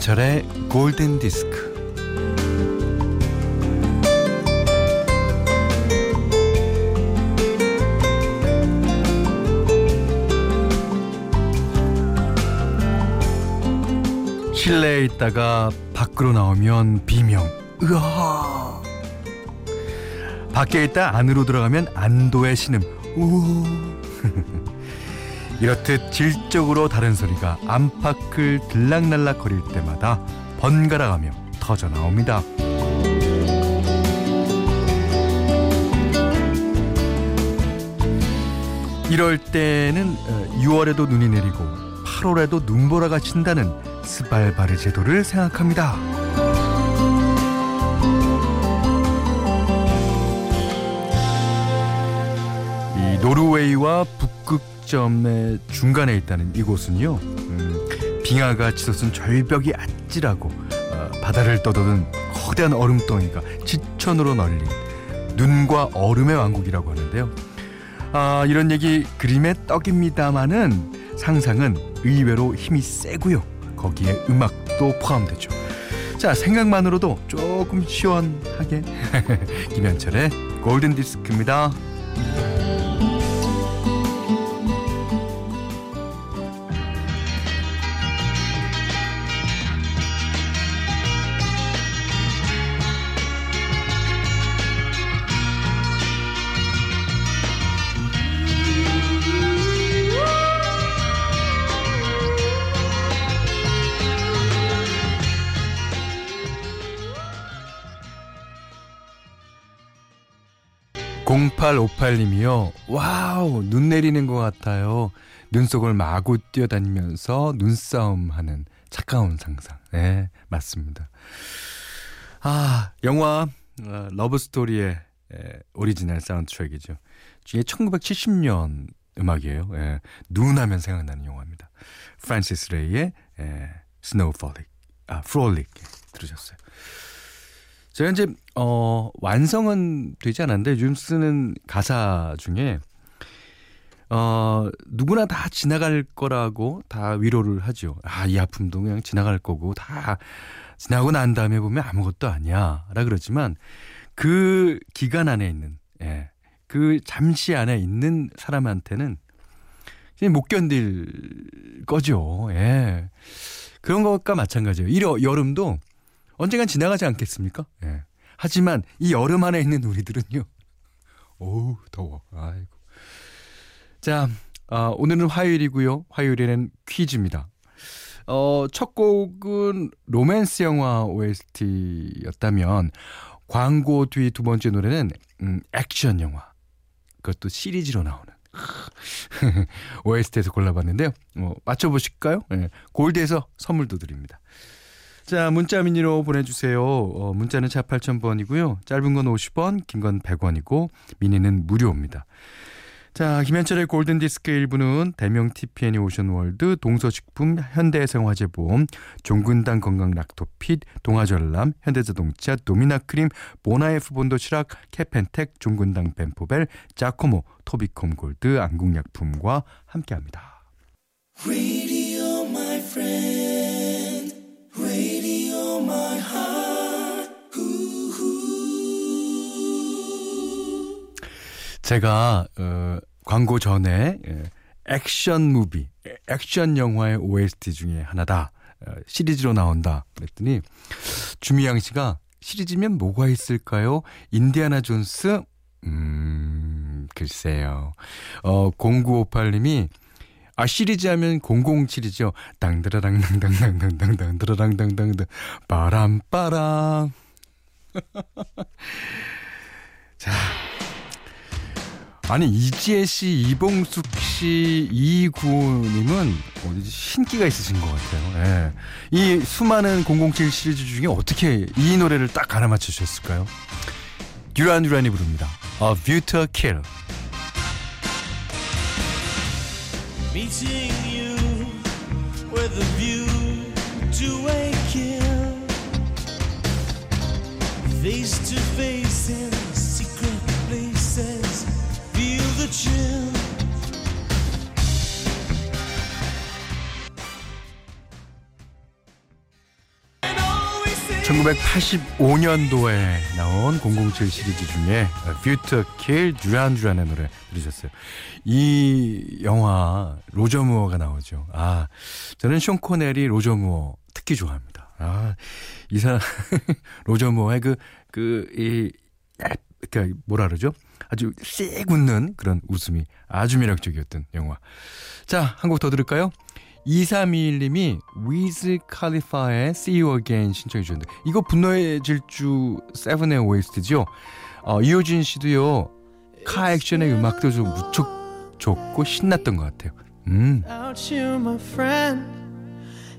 김현철의 골든 디스크. 실내에 있다가 밖으로 나오면 비명. 으아. 밖에 있다 안으로 들어가면 안도의 신음. 우. 이렇듯 질적으로 다른 소리가 안팎을 들락날락 거릴 때마다 번갈아가며 터져 나옵니다. 이럴 때는 6월에도 눈이 내리고 8월에도 눈보라가 친다는 스발바르 제도를 생각합니다. 이 노르웨이와 북 극점의 중간에 있다는 이곳은요, 음, 빙하가 치솟은 절벽이 아찔하고 어, 바다를 떠도는 거대한 얼음덩이가 지천으로 널린 눈과 얼음의 왕국이라고 하는데요. 아, 이런 얘기 그림의 떡입니다마는 상상은 의외로 힘이 세고요. 거기에 음악도 포함되죠. 자, 생각만으로도 조금 시원하게 김현철의 골든 디스크입니다. 0858님이요. Wow, 눈 내리는 것 같아요. 눈 속을 마구 뛰어다니면서 눈싸움 하는 차가운 상상. 네, 맞습니다. 아, 영화, 어, 러브스토리의 에, 오리지널 사운드 트랙이죠. 이게 1970년 음악이에요. 예, 눈 하면 생각나는 영화입니다. 프란시스 레이의 예, Snow Folic, 아, Frolic 들으셨어요. 제가 이제 어 완성은 되지 않았는데 요즘 쓰는 가사 중에 어 누구나 다 지나갈 거라고 다 위로를 하죠. 아 이 아픔도 그냥 지나갈 거고 다 지나고 난 다음에 보면 아무것도 아니야라 그러지만 그 기간 안에 있는 예. 그 잠시 안에 있는 사람한테는 못 견딜 거죠. 예. 그런 것과 마찬가지예요. 이 여름도 언젠간 지나가지 않겠습니까? 예. 하지만 이 여름 안에 있는 우리들은요. 어우, 더워. 아이고. 자, 어, 오늘은 화요일이고요. 화요일에는 퀴즈입니다. 어, 첫 곡은 로맨스 영화 OST였다면 광고 뒤 두 번째 노래는 음, 액션 영화. 그것도 시리즈로 나오는 OST에서 골라봤는데요. 어, 맞춰보실까요? 네. 골드에서 선물도 드립니다. 자, 문자 미니로 보내주세요. 어, 문자는 샵 8000번이고요. 짧은 건 50원, 긴 건 100원이고, 미니는 무료입니다. 자, 김현철의 골든디스크 1부는 대명 TPN이 오션월드, 동서식품, 현대해상화재보험, 종근당 건강 락토핏, 동아전람, 현대자동차, 도미나크림, 보나에프 본도 치락, 캐펜텍, 종근당 벤포벨, 자코모, 토비콤 골드, 안국약품과 함께합니다. 제가 어, 광고 전에 예, 액션 무비, 액션 영화의 OST 중에 하나다. 어, 시리즈로 나온다. 그랬더니 주미양 씨가 시리즈면 뭐가 있을까요? 인디아나 존스? 음, 글쎄요. 어, 0958님이 아 시리즈 하면 007이죠. 땅드라당당당당당당당드라당당당 빠람빠람. 자. 아니 이지혜 씨, 이봉숙 씨, 이구님은 신기가 있으신 것 같아요. 예. 이 수많은 007 시리즈 중에 어떻게 이 노래를 딱 알아맞혀 주셨을까요? 듀란 듀란이 부릅니다. A View to Kill. 1985년도에 나온 007 시리즈 중에 View to a Kill 듀란 듀란의 노래 들으셨어요. 이 영화 로저 무어가 나오죠. 아, 저는 숀 코너리 로저 무어 특히 좋아합니다. 아, 이 사람 로저 무어의 그 그이 그니까 뭐라 그러죠? 아주 씩 웃는 그런 웃음이 아주 매력적이었던 영화. 자, 한 곡 더 들을까요? 2321님이 위즈 칼리파의 See You Again 신청해 주셨는데 이거 분노의 질주 세븐의 OST죠. 어, 이효진 씨도요. 카 액션의 음악도 좀 무척 좋고 신났던 것 같아요. 음.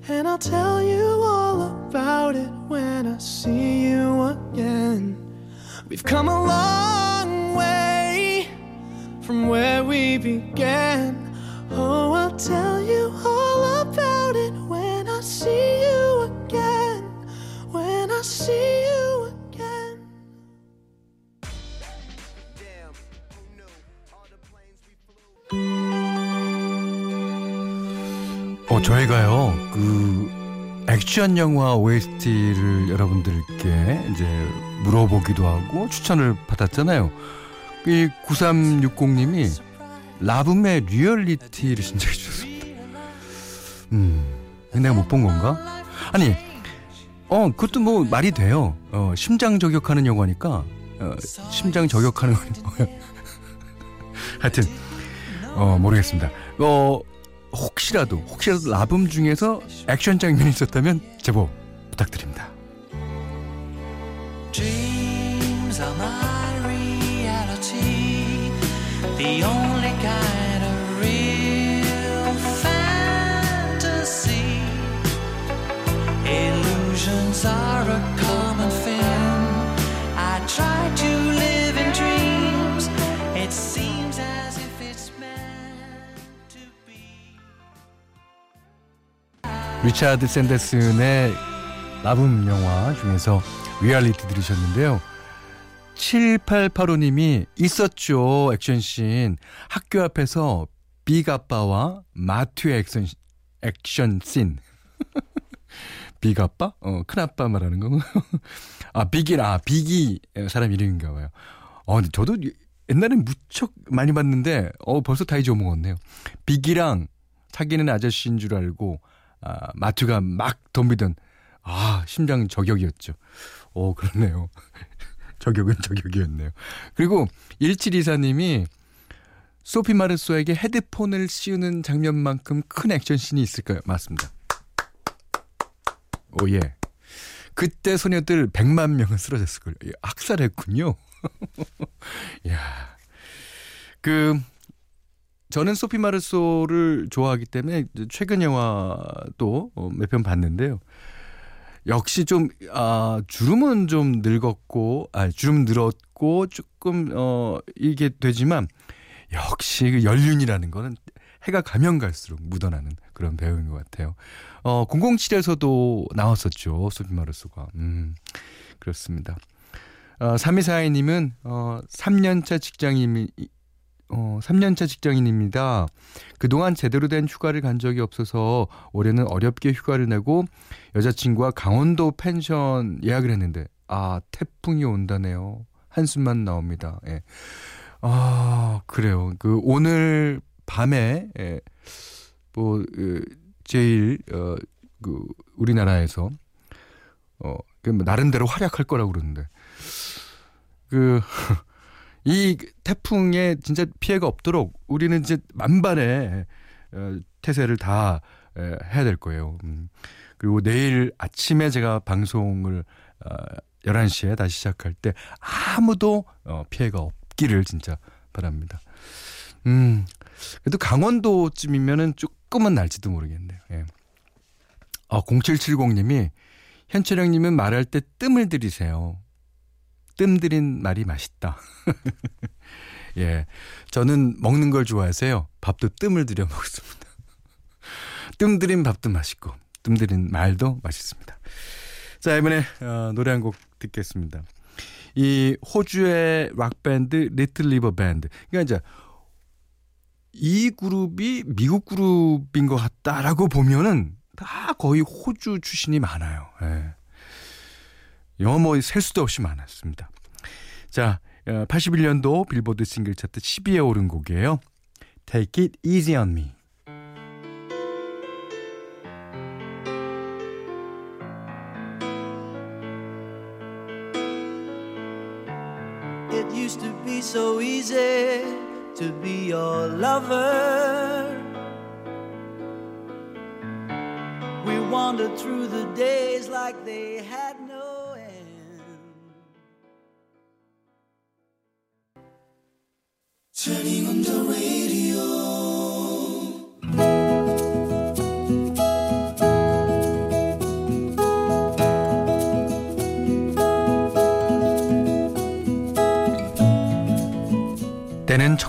And I'll tell you all about it when I see you again. We've come a long way from where we began. Oh, I'll tell you all about it when I see you again. When I see you again. 어, 저희가요, 그, 액션 영화 OST를 여러분들께 이제 물어보기도 하고 추천을 받았잖아요. 이 9360님이 라붐의 Reality를 신청해 주셨습니다. 음, 내가 못 본 건가? 아니, 어, 그것도 뭐 말이 돼요. 어, 심장 저격하는 영화니까, 어, 심장 저격하는 거니까. 하여튼, 어, 모르겠습니다. 어, 혹시라도, 혹시라도 라붐 중에서 액션 장면이 있었다면 제보 부탁드립니다. 리차드 샌더슨의 라붐 영화 중에서 리얼리티 들으셨는데요. 7885님이 있었죠. 액션씬. 학교 앞에서 빅 아빠와 마튜의 액션, 액션씬. 빅 아빠? 어, 큰 아빠 말하는 거. 아, 빅이라, 아, 빅이 사람 이름인가 봐요. 어, 근데 저도 옛날에 무척 많이 봤는데, 어, 벌써 다 잊어먹었네요. 빅이랑 사귀는 아저씨인 줄 알고, 아, 마튜가 막 덤비던, 아, 심장 저격이었죠. 어, 그렇네요. 저격은 저격이었네요. 그리고 1724님이 소피 마르소에게 헤드폰을 씌우는 장면만큼 큰 액션씬이 있을까요? 맞습니다. 오, 예. 그때 소녀들 100만 명은 쓰러졌을걸요. 예, 학살했군요. 야 그, 저는 소피 마르소를 좋아하기 때문에 최근 영화도 몇 편 봤는데요. 역시 좀, 아, 주름은 좀 늙었고, 아, 주름 늘었고, 조금, 어, 이게 되지만, 역시 그 연륜이라는 거는 해가 가면 갈수록 묻어나는 그런 배우인 것 같아요. 어, 007에서도 나왔었죠. 소피 마르소가. 음, 그렇습니다. 어, 3242님은, 어, 3년차 직장인이, 어, 3년차 직장인입니다. 그동안 제대로 된 휴가를 간 적이 없어서 올해는 어렵게 휴가를 내고 여자친구와 강원도 펜션 예약을 했는데, 아, 태풍이 온다네요. 한숨만 나옵니다. 예. 아, 그래요. 그, 오늘 밤에, 예, 뭐, 그, 제일, 어, 그, 우리나라에서, 어, 그, 뭐 나름대로 활약할 거라고 그러는데, 그, 이 태풍에 진짜 피해가 없도록 우리는 이제 만반의 어, 태세를 다 해야 될 거예요. 음. 그리고 내일 아침에 제가 방송을 11시에 어, 다시 시작할 때 아무도 어, 피해가 없기를 진짜 바랍니다. 음, 그래도 강원도쯤이면은 조금은 날지도 모르겠네요. 예. 아, 0770님이 현철형님은 말할 때 뜸을 들이세요. 뜸 들인 말이 맛있다. 예. 저는 먹는 걸 좋아해서요. 밥도 뜸을 들여 먹습니다. 뜸 들인 밥도 맛있고, 뜸 들인 말도 맛있습니다. 자, 이번에 어, 노래 한 곡 듣겠습니다. 이 호주의 락밴드 리틀 리버 밴드. 그러니까 이제 이 그룹이 미국 그룹인 것 같다라고 보면은 다 거의 호주 출신이 많아요. 예. 영어 뭐셀 수도 없이 많았습니다. 자, 81년도 어, 빌보드 싱글 차트 10위에 오른 곡이에요. Take it easy on me. It used to be so easy to be your lover. We wandered through the days like they had no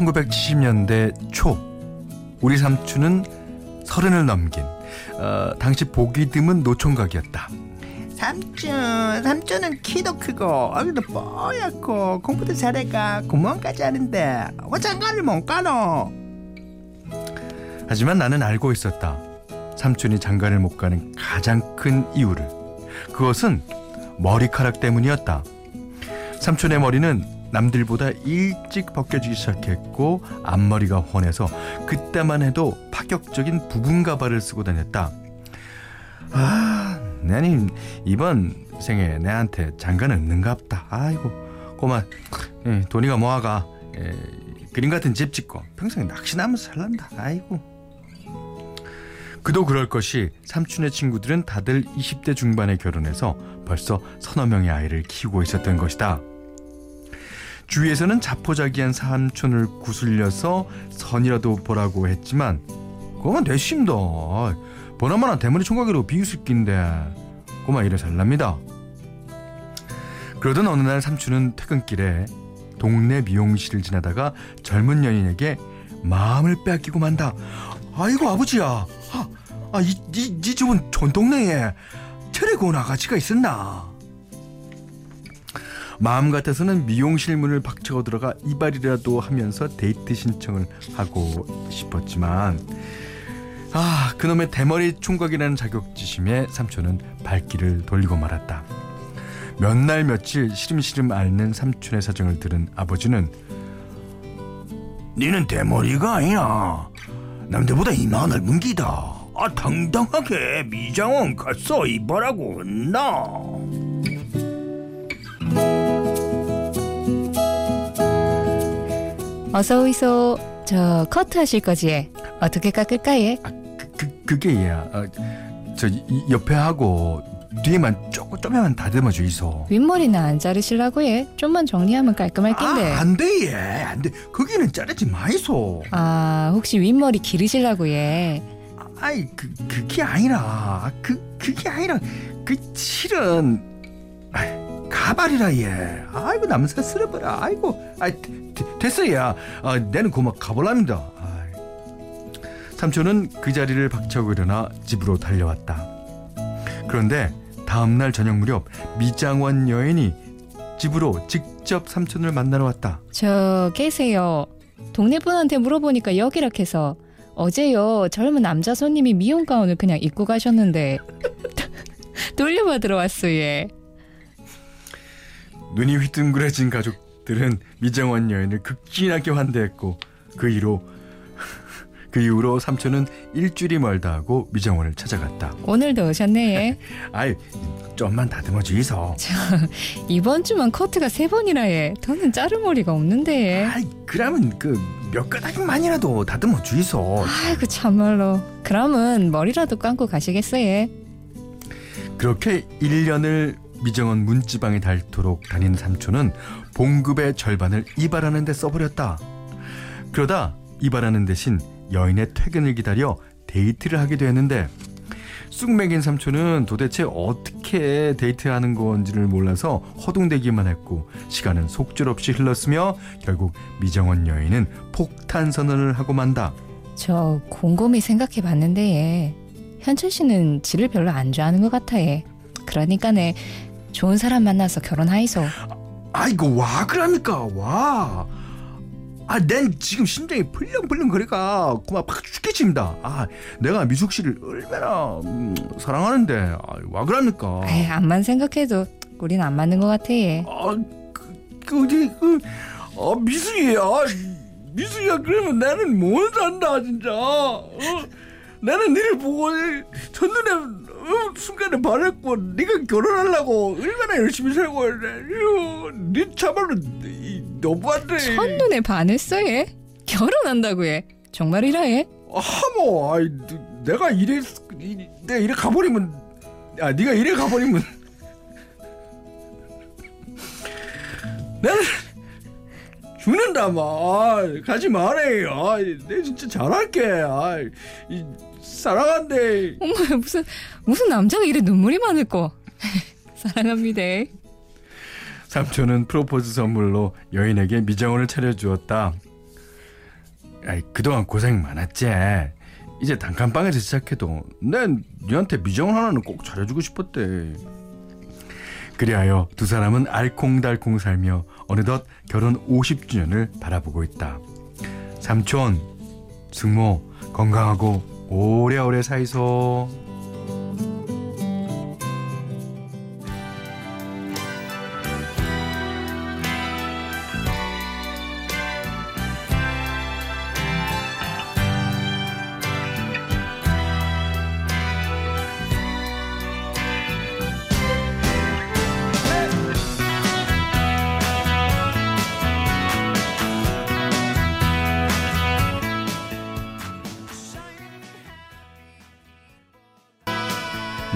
1970년대 초 우리 삼촌은 서른을 넘긴 어, 당시 보기 드문 노총각이었다. 삼촌, 삼촌은 키도 크고 얼굴도 뽀얗고 공부도 잘해가 공무원까지 하는데 왜 장가를 못 가노? 하지만 나는 알고 있었다. 삼촌이 장가를 못 가는 가장 큰 이유를. 그것은 머리카락 때문이었다. 삼촌의 머리는 남들보다 일찍 벗겨지기 시작했고 앞머리가 훤해서 그때만 해도 파격적인 부분 가발을 쓰고 다녔다. 아, 나님 이번 생에 내한테 장가는 없는갑다. 아이고 고마 예, 돈이가 모아가 예, 그림 같은 집 짓고 평생 낚시나면서 살란다. 아이고. 그도 그럴 것이 삼촌의 친구들은 다들 20대 중반에 결혼해서 벌써 서너 명의 아이를 키우고 있었던 것이다. 주위에서는 자포자기한 삼촌을 구슬려서 선이라도 보라고 했지만 그건 대심다 보나마나 대머리 총각이로 비웃을낀데 고마 이래 살랍니다. 그러던 어느 날 삼촌은 퇴근길에 동네 미용실을 지나다가 젊은 여인에게 마음을 빼앗기고 만다. 아이고 아버지야. 아, 아 이, 이, 이 집은 촌 동네에 테레곤 아가씨가 있었나 마음 같아서는 미용실 문을 박차고 들어가 이발이라도 하면서 데이트 신청을 하고 싶었지만 아 그놈의 대머리 총각이라는 자격지심에 삼촌은 발길을 돌리고 말았다. 몇 날 며칠 시름시름 앓는 삼촌의 사정을 들은 아버지는 니는 대머리가 아니야. 남들보다 이마 넓은 기다. 아 당당하게 미장원 갔어 이발하고 온나 어서 오이소. 저 커트 하실 거지? 어떻게 깎을까 예? 아, 그, 그 그게 얘야. 아, 저 이, 옆에 하고 뒤에만 조금 좀만 다듬어 주이소. 윗머리는 안 자르실라고 예? 좀만 정리하면 깔끔할 낀데. 아, 안 돼, 예. 안 돼. 거기는 자르지 마이소. 아, 혹시 윗머리 기르실라고 예? 아이, 그 그게 아니라. 그 그게 아니라 그 실은 아이, 가발이라 얘. 아이고 남사스러워라. 아이고, 아 됐어 얘야. 아, 내는 고막 가볼랍니다. 삼촌은 그 자리를 박차고 일어나 집으로 달려왔다. 그런데 다음 날 저녁 무렵 미장원 여인이 집으로 직접 삼촌을 만나러 왔다. 저 계세요. 동네 분한테 물어보니까 여기라 해서 어제요 젊은 남자 손님이 미용 가운을 그냥 입고 가셨는데 돌려받으러 왔어요. 예. 눈이 휘둥그레진 가족들은 미정원 여인을 극진하게 환대했고 그 이후로 그 이후로 삼촌은 일주일이 멀다 하고 미정원을 찾아갔다. 오늘도 오셨네. 아이 좀만 다듬어 주이소. 이번 주만 커트가 세 번이라 해. 더는 자를 머리가 없는데. 아이 그러면 그 몇 가닥만이라도 다듬어 주이소. 아이고 참말로. 그러면 머리라도 감고 가시겠어요. 그렇게 1년을 미정원 문지방에 닳도록 다닌 삼촌은 봉급의 절반을 이발하는 데 써버렸다. 그러다 이발하는 대신 여인의 퇴근을 기다려 데이트를 하게 되었는데 쑥맥인 삼촌은 도대체 어떻게 데이트하는 건지를 몰라서 허둥대기만 했고 시간은 속절없이 흘렀으며 결국 미정원 여인은 폭탄 선언을 하고 만다. 저 곰곰이 생각해 봤는데 현철 씨는 지를 별로 안 좋아하는 것 같아. 그러니까네 좋은 사람 만나서 결혼하이소. 아이고 와 그럽니까 와. 아, 난 지금 심장이 풀렁풀렁 거리가 고마 팍 죽겠습니다. 아, 내가 미숙 씨를 얼마나 음, 사랑하는데 아, 와 그럽니까? 에이, 암만 생각해도 우린 안 맞는 것 같아 얘. 아, 그, 그, 어디, 그, 아, 미숙이야. 미숙이야, 그러면 나는 못 산다, 진짜. 어? 나는 니를 보고 첫눈에 어, 순간에 반했고 네가 결혼하려고 얼마나 열심히 살고 네 참말로 너무한데 첫눈에 반했어 얘? 결혼한다고 해? 정말이라 해? 하모 아이 내가 이래 내가 이래 가버리면 아 네가 이래 가버리면 나는 죽는다 마 아, 가지 말해 아, 내 진짜 잘할게 아, 이, 사랑한대 어머 무슨 무슨 남자가 이래 눈물이 많을 거 사랑합니다 삼촌은 프로포즈 선물로 여인에게 미장원을 차려주었다. 아이, 그동안 고생 많았지. 이제 단칸방에서 시작해도 난 니한테 미장원 하나는 꼭 차려주고 싶었대. 그리하여 두 사람은 알콩달콩 살며 어느덧 결혼 50주년을 바라보고 있다. 삼촌, 승모 건강하고 오래오래 사이소.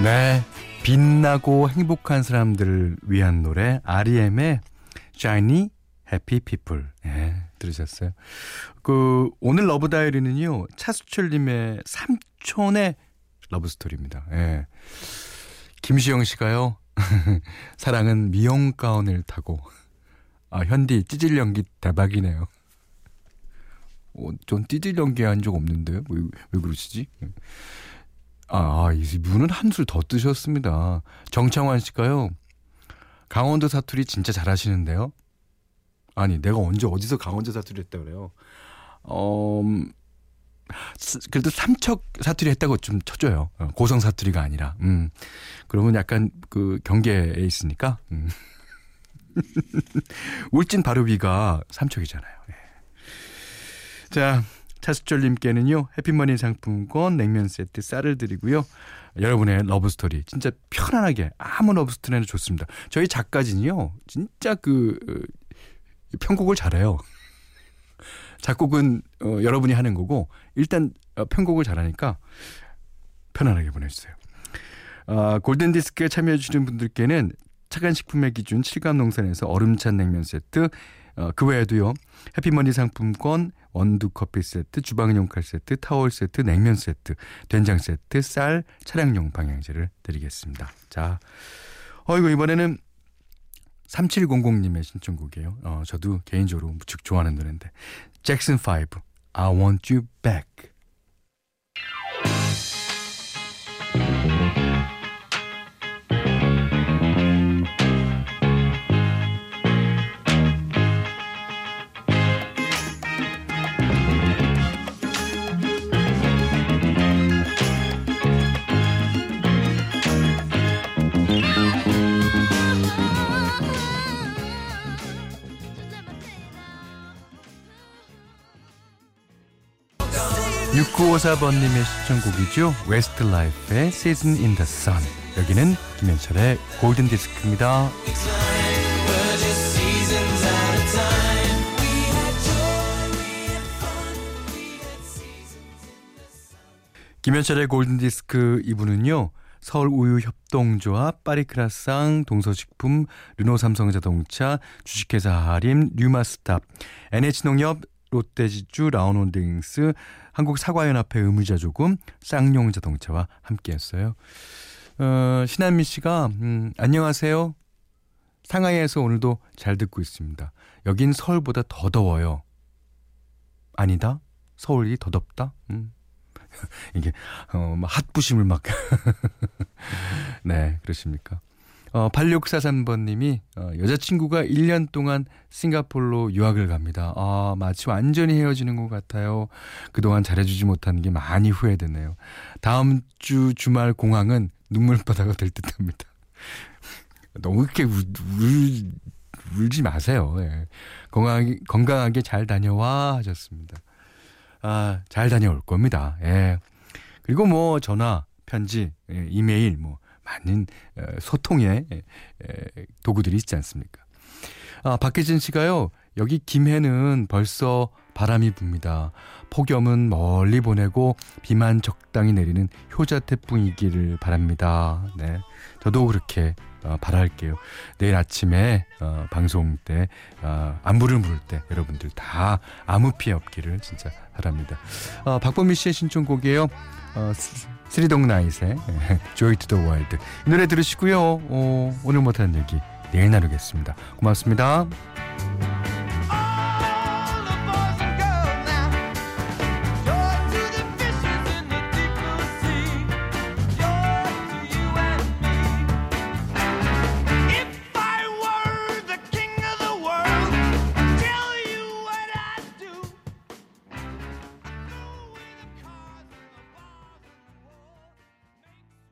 네. 빛나고 행복한 사람들을 위한 노래 REM의 Shiny Happy People. 예, 들으셨어요? 그 오늘 러브 다이어리는요. 차수철 님의 삼촌의 러브 스토리입니다. 예. 김시영 씨가요. 사랑은 미용 가운을 타고 아, 현디 찌질 연기 대박이네요. 어, 전 찌질 연기 한 적 없는데 왜, 왜 그러시지? 아, 이분은 한술 더 뜨셨습니다. 정창환 씨가요. 강원도 사투리 진짜 잘하시는데요. 아니, 내가 언제 어디서 강원도 사투리 했다 그래요. 어, 음, 그래도 삼척 사투리 했다고 좀 쳐줘요. 어, 고성 사투리가 아니라. 음. 그러면 약간 그 경계에 있으니까. 음. 울진 바로비가 삼척이잖아요. 예. 자, 차수철님께는요 해피머니 상품권 냉면 세트 쌀을 드리고요. 여러분의 러브 스토리 진짜 편안하게 아무 러브 스토리나 좋습니다. 저희 작가진이요 진짜 그 어, 편곡을 잘해요. 작곡은 어, 여러분이 하는 거고 일단 어, 편곡을 잘하니까 편안하게 보내주세요. 아, 골든 디스크에 참여해 주시는 분들께는 착한 식품의 기준 칠갑농산에서 얼음찬 냉면 세트 어, 그 외에도요 해피머니 상품권 원두 커피 세트, 주방용 칼 세트, 타월 세트, 냉면 세트, 된장 세트, 쌀, 차량용 방향제를 드리겠습니다. 자, 어이구 이번에는 3700님의 신청곡이에요. 어, 저도 개인적으로 무척 좋아하는 노래인데 잭슨 5, I Want You Back. 6954번님의 신청곡이죠. 웨스트 라이프의 Season in the Sun. 여기는 김현철의 골든 디스크입니다. 김현철의 골든 디스크 2부는요. 서울 우유 협동조합, 파리크라상, 동서식품, 르노 삼성자동차, 주식회사 하림, 뉴마스탑, NH농협, 롯데지주, 라운홀딩스, 한국사과연합회 의무자조금, 쌍용자동차와 함께했어요. 어, 신한미 씨가 음, 안녕하세요. 상하이에서 오늘도 잘 듣고 있습니다. 여긴 서울보다 더 더워요. 아니다. 서울이 더 덥다. 음. 이게 어, 막 핫부심을 막 네, 그러십니까? 어, 8643번님이 어, 여자친구가 1년 동안 싱가폴로 유학을 갑니다. 아, 마치 완전히 헤어지는 것 같아요. 그동안 잘해주지 못한 게 많이 후회되네요. 다음 주 주말 공항은 눈물바다가 될 듯합니다. 너무 그렇게 울, 울, 울지 마세요. 예. 건강하게, 건강하게 잘 다녀와 하셨습니다. 아, 잘 다녀올 겁니다. 예. 그리고 뭐 전화, 편지, 예, 이메일 뭐 많은 어, 소통의 예, 도구들이 있지 않습니까? 아, 박혜진 씨가요. 여기 김해는 벌써 바람이 붑니다. 폭염은 멀리 보내고 비만 적당히 내리는 효자 태풍이기를 바랍니다. 네. 저도 그렇게 어, 바랄게요. 내일 아침에 어, 방송 때 어, 안부를 물을 때 여러분들 다 아무 피해 없기를 진짜 바랍니다. 어, 박범미 씨의 신청곡이에요. 어, 쓰리 독 나잇의 Joy to the World 이 노래 들으시고요. 어, 오늘 못한 얘기 내일 나누겠습니다. 고맙습니다.